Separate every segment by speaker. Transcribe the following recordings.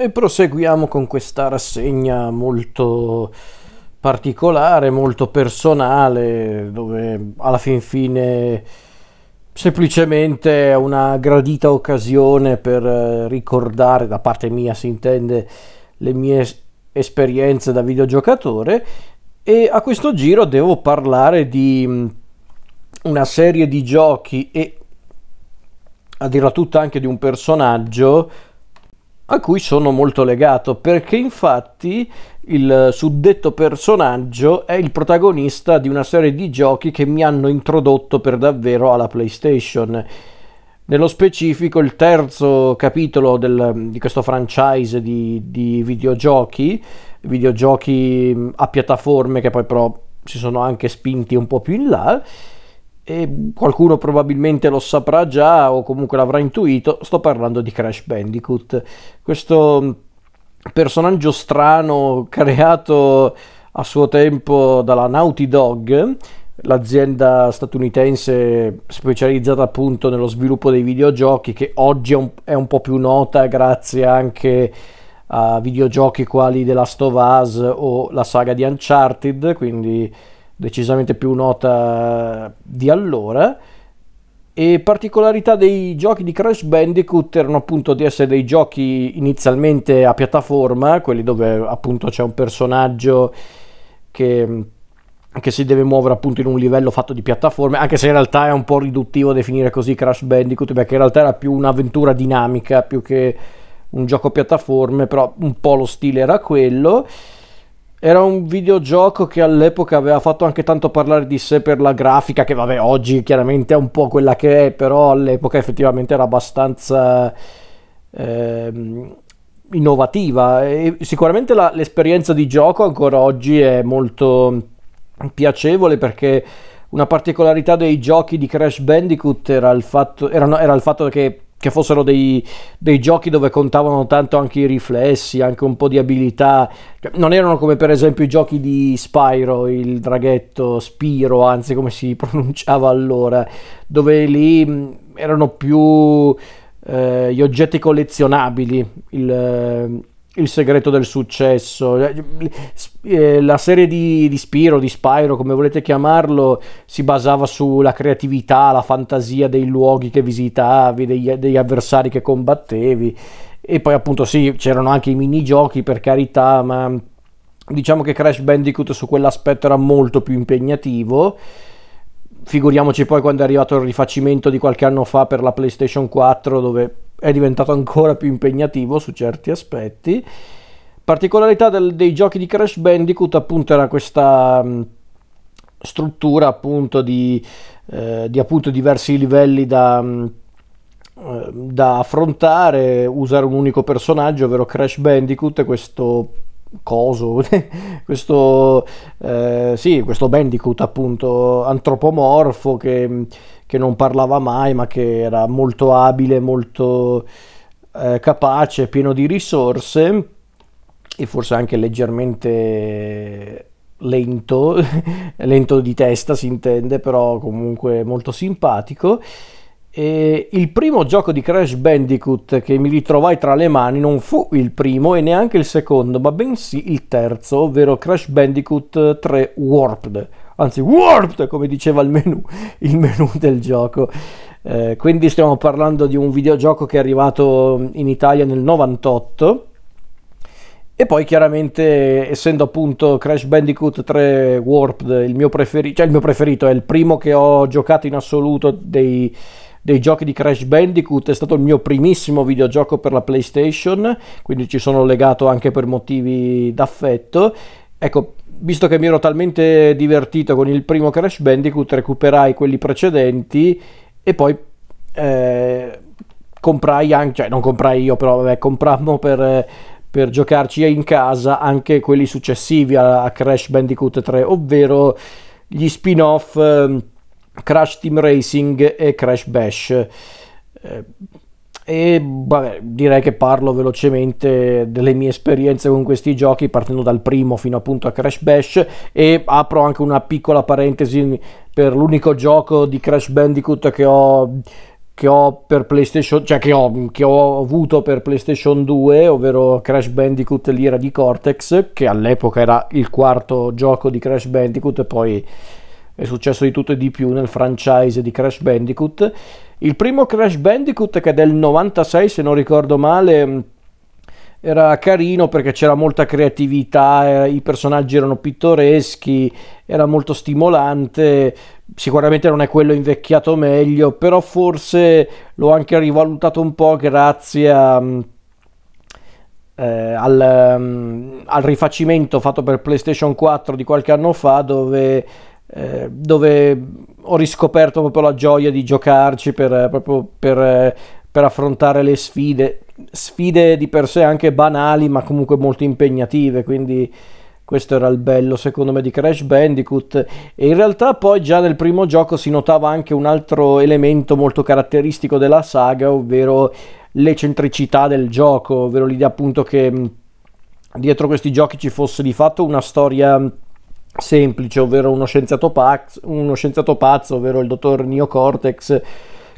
Speaker 1: E proseguiamo con questa rassegna molto particolare, molto personale, dove alla fin fine semplicemente è una gradita occasione per ricordare, da parte mia si intende, le mie esperienze da videogiocatore. E a questo giro devo parlare di mm, una serie di giochi e a dirla tutta anche di un personaggio a cui sono molto legato perché infatti il suddetto personaggio è il protagonista di una serie di giochi che mi hanno introdotto per davvero alla PlayStation. Nello specifico il terzo capitolo del, di questo franchise di, di videogiochi, videogiochi a piattaforme che poi però si sono anche spinti un po' più in là, e qualcuno probabilmente lo saprà già o comunque l'avrà intuito, sto parlando di Crash Bandicoot, questo personaggio strano creato a suo tempo dalla Naughty Dog, l'azienda statunitense specializzata appunto nello sviluppo dei videogiochi che oggi è un, è un po' più nota grazie anche a videogiochi quali The Last of Us o la saga di Uncharted, quindi decisamente più nota di allora. E particolarità dei giochi di Crash Bandicoot erano appunto di essere dei giochi inizialmente a piattaforma, quelli dove appunto c'è un personaggio che, che si deve muovere appunto in un livello fatto di piattaforme, anche se in realtà è un po' riduttivo definire così Crash Bandicoot, perché in realtà era più un'avventura dinamica più che un gioco a piattaforme, però un po' lo stile era quello. Era un videogioco che all'epoca aveva fatto anche tanto parlare di sé per la grafica, che vabbè, oggi chiaramente è un po' quella che è, però all'epoca effettivamente era abbastanza eh, innovativa. E sicuramente la, l'esperienza di gioco ancora oggi è molto piacevole perché una particolarità dei giochi di Crash Bandicoot era il fatto, era, era il fatto che che fossero dei, dei, giochi dove contavano tanto anche i riflessi, anche un po' di abilità. Cioè, non erano come per esempio i giochi di Spyro, il draghetto Spiro, anzi come si pronunciava allora, dove lì erano più eh, gli oggetti collezionabili, il, il segreto del successo. Eh, la serie di, di Spiro, di Spyro, come volete chiamarlo, si basava sulla creatività, la fantasia dei luoghi che visitavi, degli, degli avversari che combattevi. E poi appunto sì, c'erano anche i minigiochi per carità, ma diciamo che Crash Bandicoot su quell'aspetto era molto più impegnativo. Figuriamoci poi quando è arrivato il rifacimento di qualche anno fa per la PlayStation 4 dove è diventato ancora più impegnativo su certi aspetti. Particolarità del, dei giochi di Crash Bandicoot appunto era questa mh, struttura appunto di, eh, di appunto diversi livelli da, mh, eh, da affrontare, usare un unico personaggio, ovvero Crash Bandicoot questo coso, questo, eh, sì, questo Bandicoot appunto antropomorfo che che non parlava mai ma che era molto abile, molto eh, capace, pieno di risorse e forse anche leggermente lento, lento di testa si intende, però comunque molto simpatico. E il primo gioco di Crash Bandicoot che mi ritrovai tra le mani non fu il primo e neanche il secondo, ma bensì il terzo, ovvero Crash Bandicoot 3 Warped anzi warped come diceva il menu, il menu del gioco. Eh, quindi stiamo parlando di un videogioco che è arrivato in Italia nel 98 e poi chiaramente essendo appunto Crash Bandicoot 3 Warped il mio preferito, cioè il mio preferito è il primo che ho giocato in assoluto dei, dei giochi di Crash Bandicoot, è stato il mio primissimo videogioco per la PlayStation, quindi ci sono legato anche per motivi d'affetto. Ecco, visto che mi ero talmente divertito con il primo Crash Bandicoot, recuperai quelli precedenti e poi eh, comprai anche, cioè non comprai io, però vabbè, comprammo per, per giocarci in casa anche quelli successivi a, a, Crash Bandicoot 3, ovvero gli spin-off eh, Crash Team Racing e Crash Bash. Eh, e vabbè, direi che parlo velocemente delle mie esperienze con questi giochi partendo dal primo fino appunto a Crash Bash. E apro anche una piccola parentesi per l'unico gioco di Crash Bandicoot che ho che ho per PlayStation, cioè che ho, che ho, avuto per PlayStation 2, ovvero Crash Bandicoot l'ira di Cortex, che all'epoca era il quarto gioco di Crash Bandicoot e poi è successo di tutto e di più nel franchise di Crash Bandicoot. Il primo Crash Bandicoot che è del 96, se non ricordo male, era carino perché c'era molta creatività, i personaggi erano pittoreschi, era molto stimolante, sicuramente non è quello invecchiato meglio, però forse l'ho anche rivalutato un po' grazie a, mm, eh, al, um, al, rifacimento fatto per PlayStation 4 di qualche anno fa dove, eh, dove ho riscoperto proprio la gioia di giocarci per, proprio per, per affrontare le sfide, sfide di per sé anche banali ma comunque molto impegnative, quindi questo era il bello secondo me di Crash Bandicoot. E in realtà poi già nel primo gioco si notava anche un altro elemento molto caratteristico della saga, ovvero l'eccentricità del gioco, ovvero l'idea appunto che dietro questi giochi ci fosse di fatto una storia semplice, ovvero uno scienziato, pazzo, uno scienziato pazzo, ovvero il dottor Neo Cortex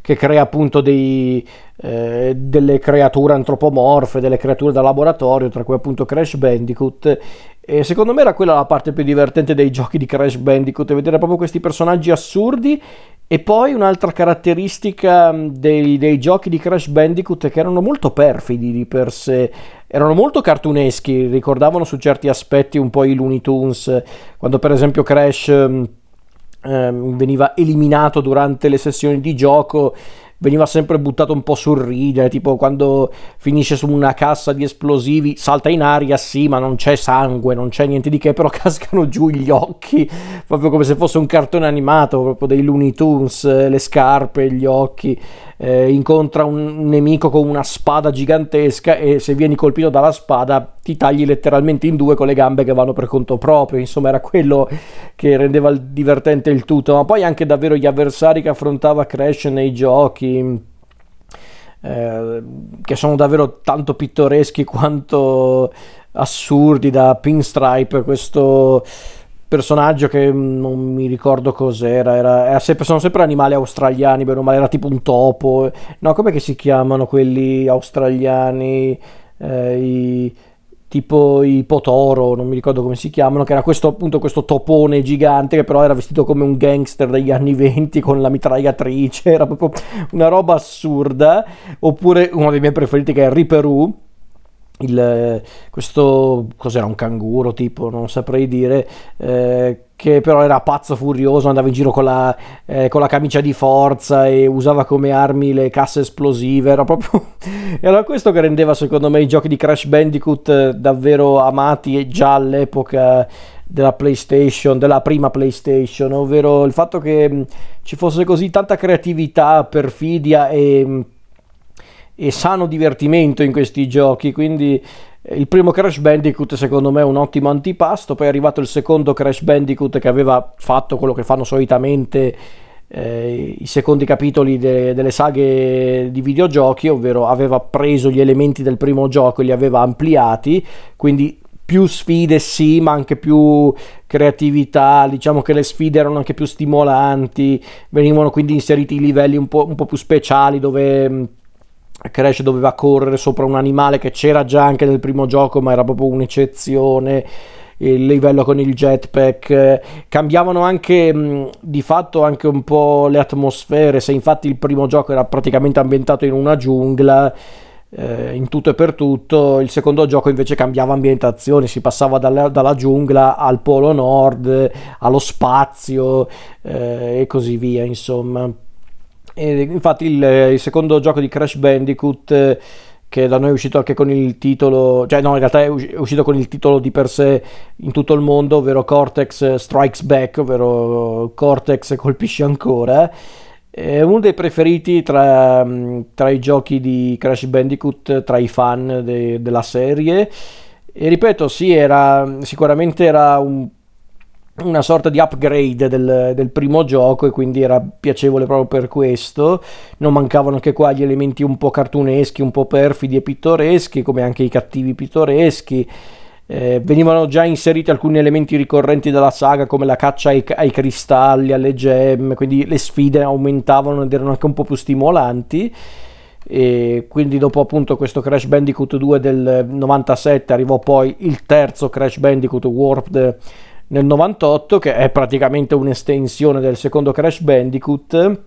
Speaker 1: che crea appunto dei, eh, delle creature antropomorfe, delle creature da laboratorio, tra cui appunto Crash Bandicoot. E secondo me era quella la parte più divertente dei giochi di Crash Bandicoot, vedere proprio questi personaggi assurdi. E poi un'altra caratteristica dei, dei giochi di Crash Bandicoot è che erano molto perfidi di per sé, erano molto cartuneschi, ricordavano su certi aspetti un po' i Looney Tunes, quando per esempio Crash ehm, veniva eliminato durante le sessioni di gioco veniva sempre buttato un po' sul ridere, tipo quando finisce su una cassa di esplosivi, salta in aria, sì, ma non c'è sangue, non c'è niente di che, però cascano giù gli occhi, proprio come se fosse un cartone animato, proprio dei Looney Tunes, le scarpe, gli occhi eh, incontra un nemico con una spada gigantesca e se vieni colpito dalla spada ti tagli letteralmente in due con le gambe che vanno per conto proprio, insomma era quello che rendeva divertente il tutto, ma poi anche davvero gli avversari che affrontava Crash nei giochi. Eh, che sono davvero tanto pittoreschi quanto assurdi da Pinstripe questo personaggio che non mi ricordo cos'era, era, era sempre, sono sempre animali australiani, bene era tipo un topo, no, com'è che si chiamano quelli australiani, eh, i, tipo i potoro, non mi ricordo come si chiamano, che era questo appunto questo topone gigante che però era vestito come un gangster degli anni 20 con la mitragliatrice, era proprio una roba assurda, oppure uno dei miei preferiti che è Riperù, il, questo cos'era un canguro tipo non saprei dire eh, che però era pazzo furioso andava in giro con la, eh, con la, camicia di forza e usava come armi le casse esplosive era proprio era questo che rendeva secondo me i giochi di Crash Bandicoot eh, davvero amati già all'epoca della PlayStation, della prima PlayStation, ovvero il fatto che mh, ci fosse così tanta creatività, perfidia e mh, e sano divertimento in questi giochi, quindi eh, il primo Crash Bandicoot secondo me è un ottimo antipasto, poi è arrivato il secondo Crash Bandicoot che aveva fatto quello che fanno solitamente eh, i secondi capitoli de- delle saghe di videogiochi, ovvero aveva preso gli elementi del primo gioco e li aveva ampliati, quindi più sfide sì, ma anche più creatività, diciamo che le sfide erano anche più stimolanti, venivano quindi inseriti livelli un po', un po più speciali dove Crash doveva correre sopra un animale che c'era già anche nel primo gioco, ma era proprio un'eccezione. Il livello con il jetpack cambiavano anche di fatto anche un po' le atmosfere. Se infatti il primo gioco era praticamente ambientato in una giungla. Eh, in tutto e per tutto il secondo gioco invece cambiava ambientazione si passava dalla, dalla giungla al polo nord allo spazio eh, e così via insomma e infatti il, il, secondo gioco di Crash Bandicoot eh, che da noi è uscito anche con il titolo, cioè no, in realtà è uscito con il titolo di per sé in tutto il mondo, ovvero Cortex Strikes Back, ovvero Cortex colpisce ancora. È uno dei preferiti tra, tra i giochi di Crash Bandicoot, tra i fan de, della serie. E ripeto, sì, era, sicuramente era un una sorta di upgrade del, del, primo gioco e quindi era piacevole proprio per questo. Non mancavano anche qua gli elementi un po' cartuneschi, un po' perfidi e pittoreschi, come anche i cattivi pittoreschi. eh, venivano già inseriti alcuni elementi ricorrenti della saga come la caccia ai, ai, cristalli, alle gemme, quindi le sfide aumentavano ed erano anche un po' più stimolanti. E quindi dopo appunto questo Crash Bandicoot 2 del 97 arrivò poi il terzo Crash Bandicoot Warped nel 98 che è praticamente un'estensione del secondo Crash Bandicoot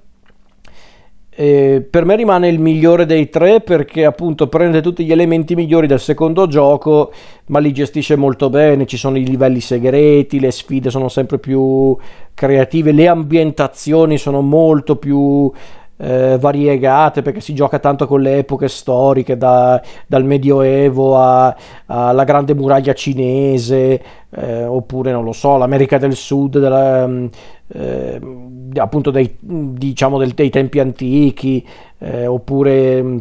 Speaker 1: e per me rimane il migliore dei tre perché appunto prende tutti gli elementi migliori del secondo gioco ma li gestisce molto bene, ci sono i livelli segreti, le sfide sono sempre più creative, le ambientazioni sono molto più eh, variegate perché si gioca tanto con le epoche storiche da, dal medioevo alla grande muraglia cinese eh, oppure non lo so l'America del Sud della, eh, appunto dei, diciamo del, dei tempi antichi, eh, oppure mm,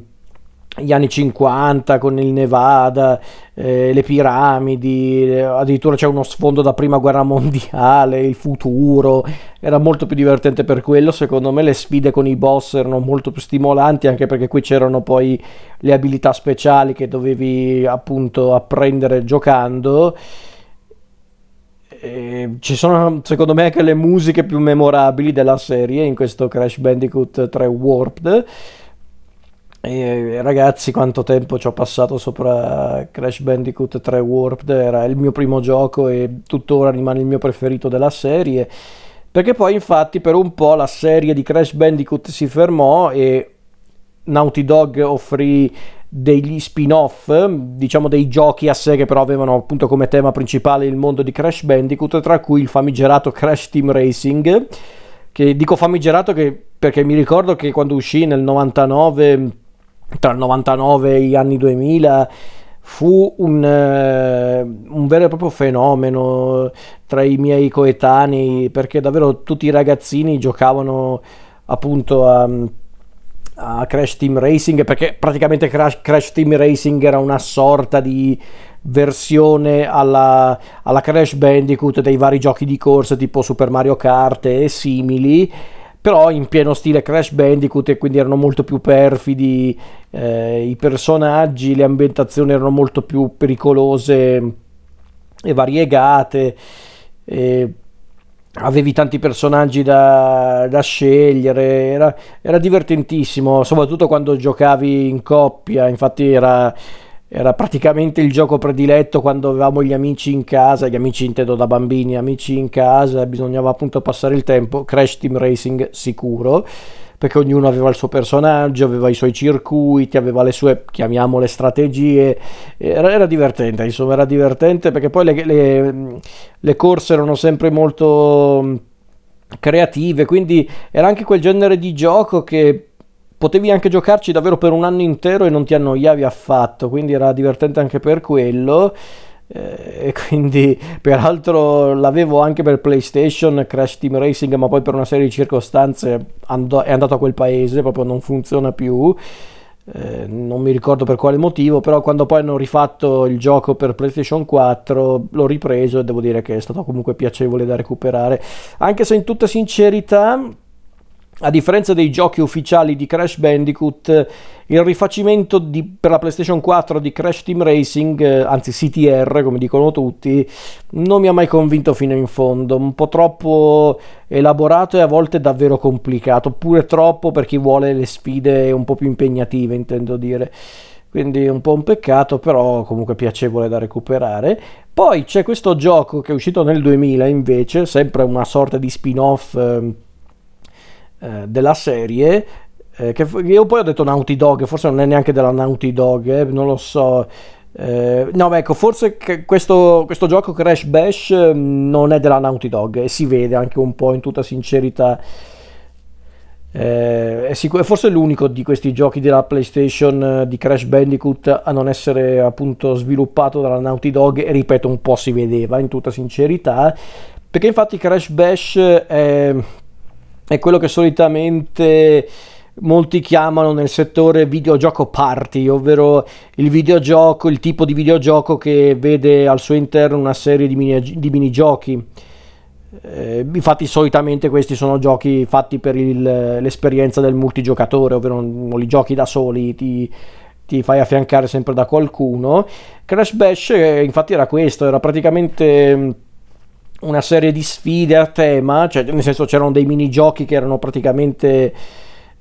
Speaker 1: gli anni 50 con il Nevada, eh, le piramidi, eh, addirittura c'è uno sfondo da prima guerra mondiale, il futuro, era molto più divertente per quello, secondo me le sfide con i boss erano molto più stimolanti anche perché qui c'erano poi le abilità speciali che dovevi appunto apprendere giocando. E ci sono secondo me anche le musiche più memorabili della serie in questo Crash Bandicoot 3 Warped. E ragazzi, quanto tempo ci ho passato sopra Crash Bandicoot 3 Warped, era il mio primo gioco e tuttora rimane il mio preferito della serie. Perché poi, infatti, per un po' la serie di Crash Bandicoot si fermò e Naughty Dog offrì degli spin-off, diciamo dei giochi a sé che però avevano appunto come tema principale il mondo di Crash Bandicoot, tra cui il famigerato Crash Team Racing, che dico famigerato che, perché mi ricordo che quando uscì nel 99, tra il 99 e gli anni 2000, fu un, uh, un, vero e proprio fenomeno tra i miei coetanei perché davvero tutti i ragazzini giocavano appunto a a Crash Team Racing perché praticamente Crash, Crash Team Racing era una sorta di versione alla, alla, Crash Bandicoot dei vari giochi di corsa tipo Super Mario Kart e simili però in pieno stile Crash Bandicoot e quindi erano molto più perfidi eh, i personaggi le ambientazioni erano molto più pericolose e variegate e avevi tanti personaggi da, da scegliere, era, era, divertentissimo, soprattutto quando giocavi in coppia, infatti era, era, praticamente il gioco prediletto quando avevamo gli amici in casa, gli amici intendo da bambini, amici in casa, bisognava appunto passare il tempo, Crash Team Racing sicuro perché ognuno aveva il suo personaggio, aveva i suoi circuiti, aveva le sue, chiamiamole, strategie, era, era divertente, insomma era divertente perché poi le, le, le corse erano sempre molto creative, quindi era anche quel genere di gioco che potevi anche giocarci davvero per un anno intero e non ti annoiavi affatto, quindi era divertente anche per quello. Eh, e quindi peraltro l'avevo anche per PlayStation Crash Team Racing ma poi per una serie di circostanze andò, è andato a quel paese proprio non funziona più eh, non mi ricordo per quale motivo però quando poi hanno rifatto il gioco per PlayStation 4 l'ho ripreso e devo dire che è stato comunque piacevole da recuperare anche se in tutta sincerità a differenza dei giochi ufficiali di Crash Bandicoot, il rifacimento di, per la PlayStation 4 di Crash Team Racing, eh, anzi CTR come dicono tutti, non mi ha mai convinto fino in fondo, un po' troppo elaborato e a volte davvero complicato, pure troppo per chi vuole le sfide un po' più impegnative, intendo dire. Quindi un po' un peccato, però comunque piacevole da recuperare. Poi c'è questo gioco che è uscito nel 2000 invece, sempre una sorta di spin-off eh, eh, della serie eh, che io poi ho detto Naughty Dog forse non è neanche della Naughty Dog eh, non lo so eh, no, ecco, forse questo, questo, gioco Crash Bash mm, non è della Naughty Dog e si vede anche un po' in tutta sincerità. Eh, è, sicur- è, forse l'unico di questi giochi della PlayStation eh, di Crash Bandicoot a non essere appunto sviluppato dalla Naughty Dog e ripeto un po' si vedeva in tutta sincerità perché infatti Crash Bash è è quello che solitamente molti chiamano nel settore videogioco party, ovvero il videogioco, il tipo di videogioco che vede al suo interno una serie di, mini, di minigiochi. Eh, infatti solitamente questi sono giochi fatti per il, l'esperienza del multigiocatore, ovvero non li giochi da soli, ti, ti fai affiancare sempre da qualcuno. Crash Bash eh, infatti era questo, era praticamente una serie di sfide a tema, cioè nel senso c'erano dei minigiochi che erano praticamente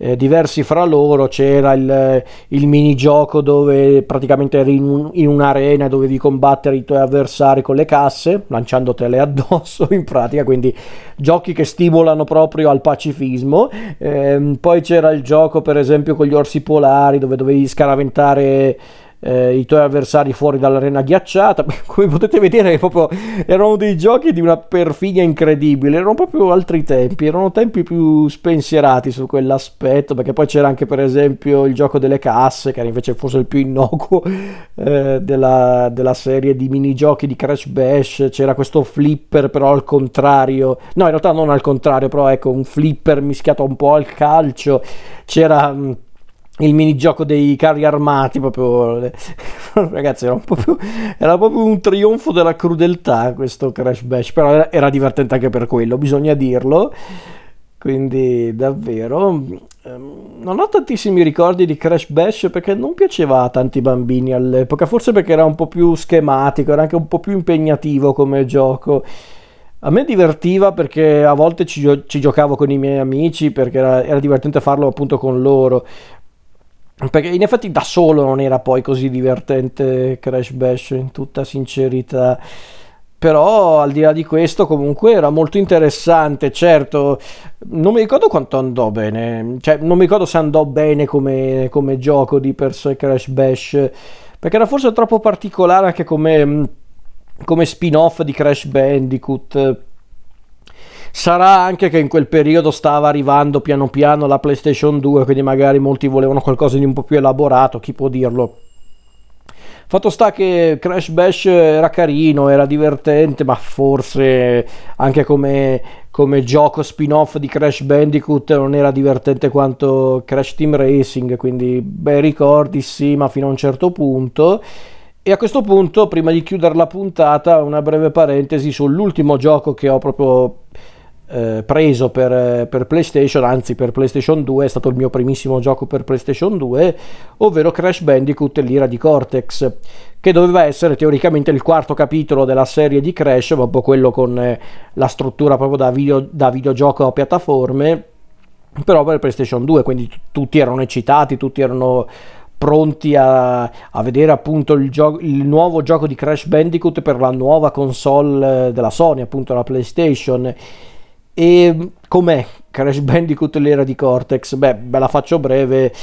Speaker 1: eh, diversi fra loro, c'era il, il minigioco dove praticamente eri in, un, in, un'arena e dovevi combattere i tuoi avversari con le casse, lanciandotele addosso in pratica, quindi giochi che stimolano proprio al pacifismo. Eh, poi c'era il gioco per esempio con gli orsi polari dove dovevi scaraventare eh, i tuoi avversari fuori dall'arena ghiacciata. Come potete vedere, proprio, erano dei giochi di una perfidia incredibile. Erano proprio altri tempi, erano tempi più spensierati su quell'aspetto. Perché poi c'era anche, per esempio, il gioco delle casse, che era invece forse il più innocuo eh, della, della, serie di minigiochi di Crash Bash. C'era questo flipper, però al contrario, no, in realtà non al contrario, però ecco un flipper mischiato un po' al calcio. C'era mm, il minigioco dei carri armati, proprio ragazzi, era proprio, era proprio, un trionfo della crudeltà questo Crash Bash, però era, era, divertente anche per quello, bisogna dirlo. Quindi davvero ehm, non ho tantissimi ricordi di Crash Bash perché non piaceva a tanti bambini all'epoca, forse perché era un po' più schematico, era anche un po' più impegnativo come gioco. A me divertiva perché a volte ci, ci giocavo con i miei amici perché era, era divertente farlo appunto con loro, perché in effetti da solo non era poi così divertente Crash Bash in tutta sincerità. Però al di là di questo comunque era molto interessante certo. Non mi ricordo quanto andò bene. Cioè non mi ricordo se andò bene come, come gioco di per sé Crash Bash. Perché era forse troppo particolare anche come, come spin off di Crash Bandicoot Sarà anche che in quel periodo stava arrivando piano piano la PlayStation 2, quindi magari molti volevano qualcosa di un po' più elaborato, chi può dirlo. Fatto sta che Crash Bash era carino, era divertente, ma forse anche come, come gioco spin-off di Crash Bandicoot non era divertente quanto Crash Team Racing, quindi bei ricordi sì, ma fino a un certo punto. E a questo punto, prima di chiudere la puntata, una breve parentesi sull'ultimo gioco che ho proprio eh, preso per, per, PlayStation, anzi per PlayStation 2, è stato il mio primissimo gioco per PlayStation 2, ovvero Crash Bandicoot l'ira di Cortex, che doveva essere teoricamente il quarto capitolo della serie di Crash, proprio quello con eh, la struttura proprio da, video, da videogioco a piattaforme, però per PlayStation 2, quindi t- tutti erano eccitati, tutti erano pronti a, a vedere appunto il, gio- il, nuovo gioco di Crash Bandicoot per la nuova console eh, della Sony, appunto la PlayStation e com'è Crash Bandicoot l'era di Cortex? Beh, ve la faccio breve.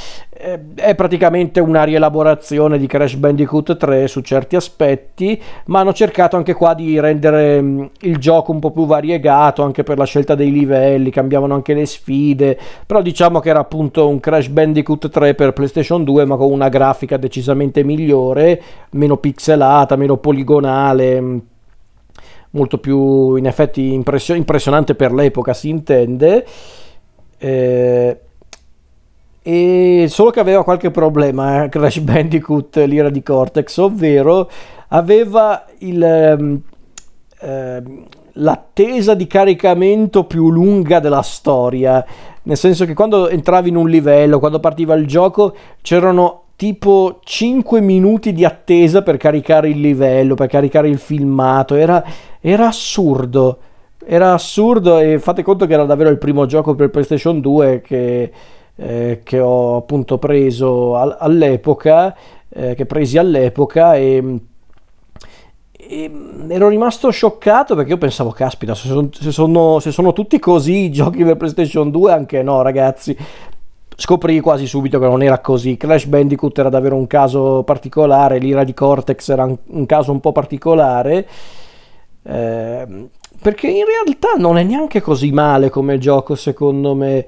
Speaker 1: È praticamente una rielaborazione di Crash Bandicoot 3 su certi aspetti, ma hanno cercato anche qua di rendere mm, il gioco un po' più variegato anche per la scelta dei livelli, cambiavano anche le sfide, però diciamo che era appunto un Crash Bandicoot 3 per PlayStation 2, ma con una grafica decisamente migliore, meno pixelata, meno poligonale mm, molto più in effetti impressio- impressionante per l'epoca si intende. Eh, e solo che aveva qualche problema eh, Crash Bandicoot l'ira di Cortex ovvero aveva il, eh, l'attesa di caricamento più lunga della storia. Nel senso che quando entravi in un livello quando partiva il gioco c'erano tipo 5 minuti di attesa per caricare il livello, per caricare il filmato, era, era assurdo, era assurdo e fate conto che era davvero il primo gioco per PlayStation 2 che, eh, che ho appunto preso all'epoca, eh, che presi all'epoca e, e, ero rimasto scioccato perché io pensavo, caspita, se sono, se sono, se sono tutti così i giochi per PlayStation 2, anche no ragazzi, scoprì quasi subito che non era così. Crash Bandicoot era davvero un caso particolare, l'ira di Cortex era un, caso un po' particolare. Eh, perché in realtà non è neanche così male come gioco, secondo me.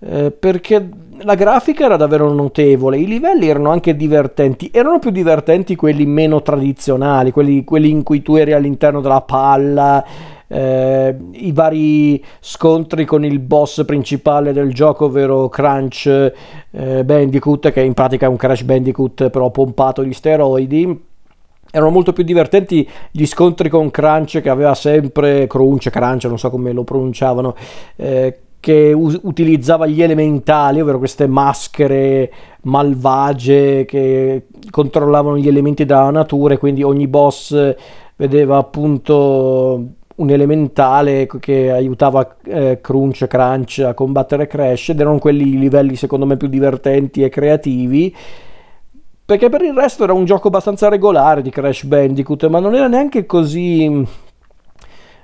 Speaker 1: Eh, perché la grafica era davvero notevole, i livelli erano anche divertenti, erano più divertenti quelli meno tradizionali, quelli, quelli in cui tu eri all'interno della palla, eh, i vari scontri con il boss principale del gioco, ovvero Crunch eh, Bandicoot, che in pratica è un Crash Bandicoot però pompato di steroidi. Erano molto più divertenti gli scontri con Crunch che aveva sempre Crunch, Crunch, non so come lo pronunciavano, eh, che us- utilizzava gli elementali, ovvero queste maschere malvagie che controllavano gli elementi della natura e quindi ogni boss vedeva appunto un elementale che aiutava eh, Crunch Crunch a combattere Crash ed erano quelli livelli secondo me più divertenti e creativi perché per il resto era un gioco abbastanza regolare di Crash Bandicoot ma non era neanche così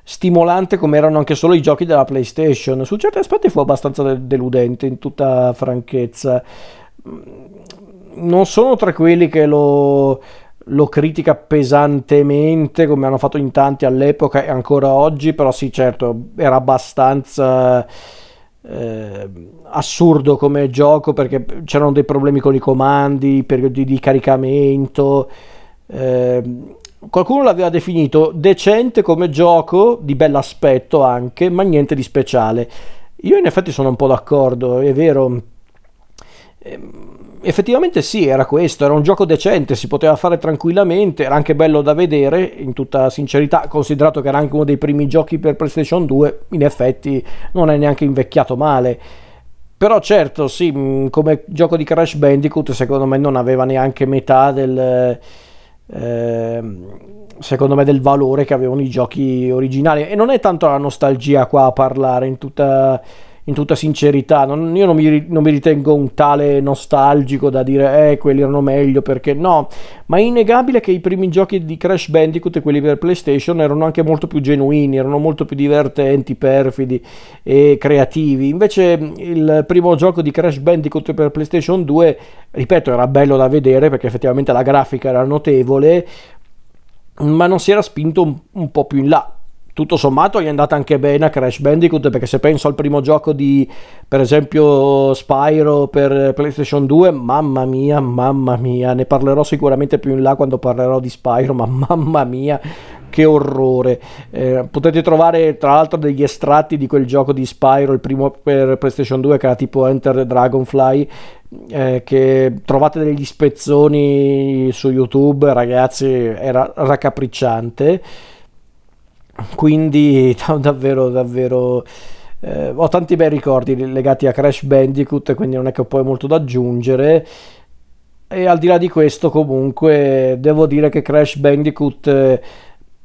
Speaker 1: stimolante come erano anche solo i giochi della PlayStation. Su certi aspetti fu abbastanza deludente in tutta franchezza. Non sono tra quelli che lo lo critica pesantemente come hanno fatto in tanti all'epoca e ancora oggi, però sì certo era abbastanza eh, assurdo come gioco perché c'erano dei problemi con i comandi, periodi di caricamento. Eh, qualcuno l'aveva definito decente come gioco, di bell'aspetto anche, ma niente di speciale. Io in effetti sono un po' d'accordo, è vero. Eh, effettivamente sì, era questo, era un gioco decente, si poteva fare tranquillamente, era anche bello da vedere, in tutta sincerità, considerato che era anche uno dei primi giochi per PlayStation 2, in effetti non è neanche invecchiato male. Però certo, sì, mm, come gioco di Crash Bandicoot secondo me non aveva neanche metà del... Eh, secondo me del valore che avevano i giochi originali e non è tanto la nostalgia qua a parlare in tutta in tutta sincerità, non, io non mi, non mi, ritengo un tale nostalgico da dire eh quelli erano meglio perché no, ma è innegabile che i primi giochi di Crash Bandicoot e quelli per PlayStation erano anche molto più genuini, erano molto più divertenti, perfidi e creativi. Invece il primo gioco di Crash Bandicoot per PlayStation 2, ripeto, era bello da vedere perché effettivamente la grafica era notevole, ma non si era spinto un, un po' più in là tutto sommato gli è andata anche bene a Crash Bandicoot perché se penso al primo gioco di per esempio Spyro per PlayStation 2 mamma mia mamma mia ne parlerò sicuramente più in là quando parlerò di Spyro ma mamma mia che orrore. Eh, potete trovare tra l'altro degli estratti di quel gioco di Spyro il primo per PlayStation 2 che era tipo Enter Dragonfly eh, che trovate degli spezzoni su YouTube ragazzi era raccapricciante quindi davvero davvero eh, ho tanti bei ricordi legati a Crash Bandicoot quindi non è che ho poi molto da aggiungere. E al di là di questo comunque devo dire che Crash Bandicoot eh,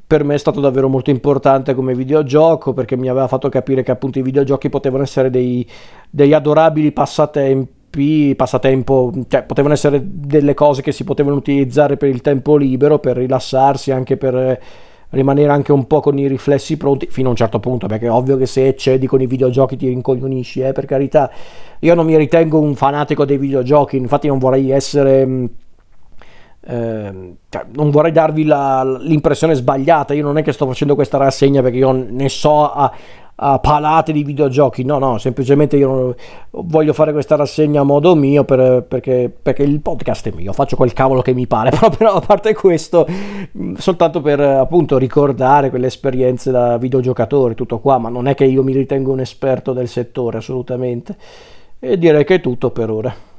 Speaker 1: per me è stato davvero molto importante come videogioco perché mi aveva fatto capire che appunto i videogiochi potevano essere dei, degli adorabili passatempi passatempo, cioè potevano essere delle cose che si potevano utilizzare per il tempo libero, per rilassarsi, anche per rimanere anche un po' con i riflessi pronti fino a un certo punto, perché è ovvio che se eccedi con i videogiochi ti rincoglionisci, eh, per carità. Io non mi ritengo un fanatico dei videogiochi, infatti non vorrei essere... Eh, non vorrei darvi la, l'impressione sbagliata, io non è che sto facendo questa rassegna perché io ne so a, a palate di videogiochi. No, no, semplicemente io voglio fare questa rassegna a modo mio per, perché, perché, il podcast è mio, faccio quel cavolo che mi pare. Però, a parte questo, soltanto per appunto ricordare quelle esperienze da videogiocatore, tutto qua, ma non è che io mi ritengo un esperto del settore assolutamente. E direi che è tutto per ora.